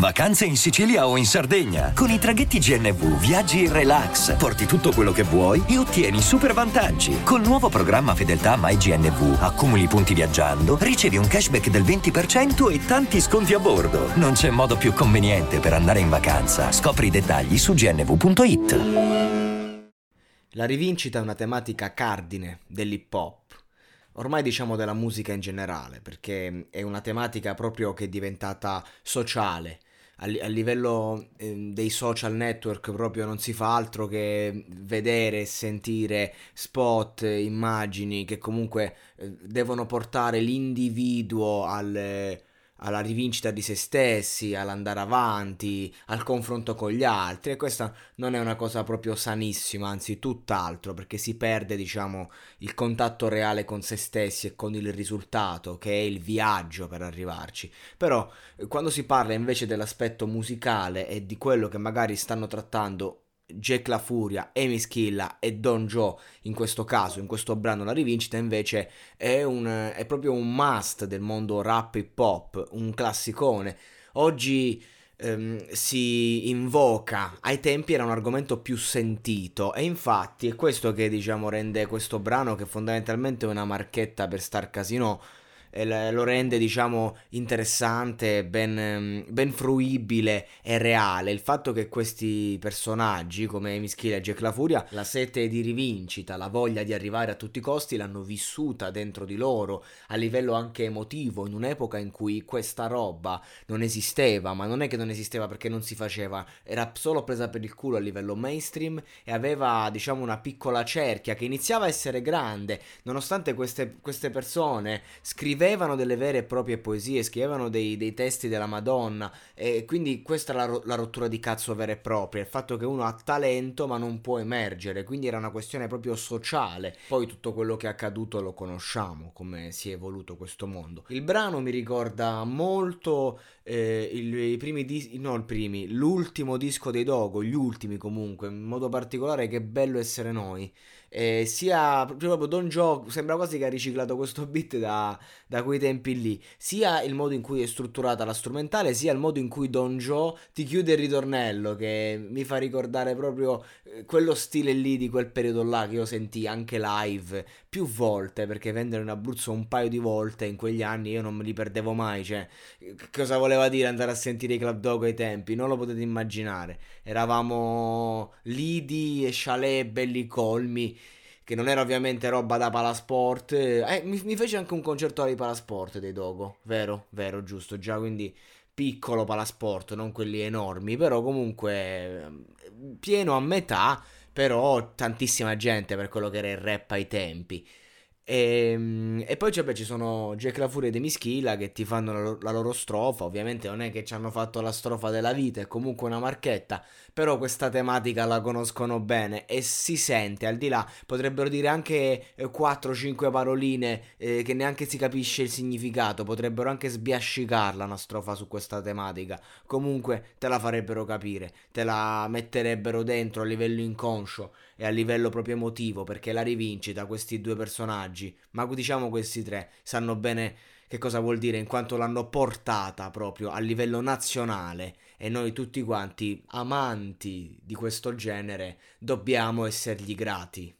Vacanze in Sicilia o in Sardegna. Con i traghetti GNV viaggi in relax, porti tutto quello che vuoi e ottieni super vantaggi. Col nuovo programma Fedeltà MyGNV accumuli punti viaggiando, ricevi un cashback del 20% e tanti sconti a bordo. Non c'è modo più conveniente per andare in vacanza. Scopri i dettagli su gnv.it. La rivincita è una tematica cardine dell'hip hop ormai diciamo della musica in generale, perché è una tematica proprio che è diventata sociale, a, livello eh, dei social network proprio non si fa altro che vedere e sentire spot, immagini che comunque eh, devono portare l'individuo al alla rivincita di se stessi, all'andare avanti, al confronto con gli altri e questa non è una cosa proprio sanissima, anzi tutt'altro, perché si perde, diciamo, il contatto reale con se stessi e con il risultato, che è il viaggio per arrivarci. Però quando si parla invece dell'aspetto musicale e di quello che magari stanno trattando Jack La Furia, Amy Schilla e Don Joe in questo caso, in questo brano La rivincita invece è, un, è proprio un must del mondo rap hip hop, un classicone. Oggi ehm, si invoca, ai tempi era un argomento più sentito e infatti è questo che diciamo rende questo brano che fondamentalmente è una marchetta per Star Casino lo rende diciamo interessante, ben, mm, ben, fruibile e reale. Il fatto che questi personaggi come Mischila e Jack La Furia, la sete di rivincita, la voglia di arrivare a tutti i costi l'hanno vissuta dentro di loro a livello anche emotivo in un'epoca in cui questa roba non esisteva, ma non è che non esisteva perché non si faceva, era solo presa per il culo a livello mainstream e aveva diciamo una piccola cerchia che iniziava a essere grande nonostante queste, queste persone scrivevano scrivevano delle vere e proprie poesie, scrivevano dei, dei testi della Madonna e quindi questa è la, la, rottura di cazzo vera e propria, il fatto che uno ha talento ma non può emergere, quindi era una questione proprio sociale. Poi tutto quello che è accaduto lo conosciamo, come si è evoluto questo mondo. Il brano mi ricorda molto eh, il, i primi dischi, no i primi, l'ultimo disco dei Dogo, gli ultimi comunque, in modo particolare che bello essere noi. Eh, sia proprio Don Joe sembra quasi che ha riciclato questo beat da, da quei tempi lì. Sia il modo in cui è strutturata la strumentale sia il modo in cui Don Joe ti chiude il ritornello che mi fa ricordare proprio eh, quello stile lì di quel periodo là che io sentì anche live più volte perché vendere in Abruzzo un paio di volte in quegli anni io non me li perdevo mai cioè cosa voleva dire andare a sentire i Club Dog ai tempi? Non lo potete immaginare. Eravamo lidi e chalet belli colmi che non era ovviamente roba da palasport. Eh, mi, mi, fece anche un concerto di palasport dei Dogo, vero, vero, giusto, già quindi piccolo palasport, non quelli enormi, però comunque pieno a metà, però tantissima gente per quello che era il rap ai tempi. E, ehm, e poi vabbè, ci sono Jack La Furia e De che ti fanno la, la, loro strofa. Ovviamente non è che ci hanno fatto la strofa della vita, è comunque una marchetta. Però questa tematica la conoscono bene e si sente. Al di là, potrebbero dire anche 4-5 eh, paroline eh, che neanche si capisce il significato. Potrebbero anche sbiascicarla una strofa su questa tematica. Comunque te la farebbero capire, te la metterebbero dentro a livello inconscio e a livello proprio emotivo, perché la rivincita, questi due personaggi, ma diciamo questi tre, sanno bene che cosa vuol dire in quanto l'hanno portata proprio a livello nazionale. E noi tutti quanti amanti di questo genere dobbiamo essergli grati.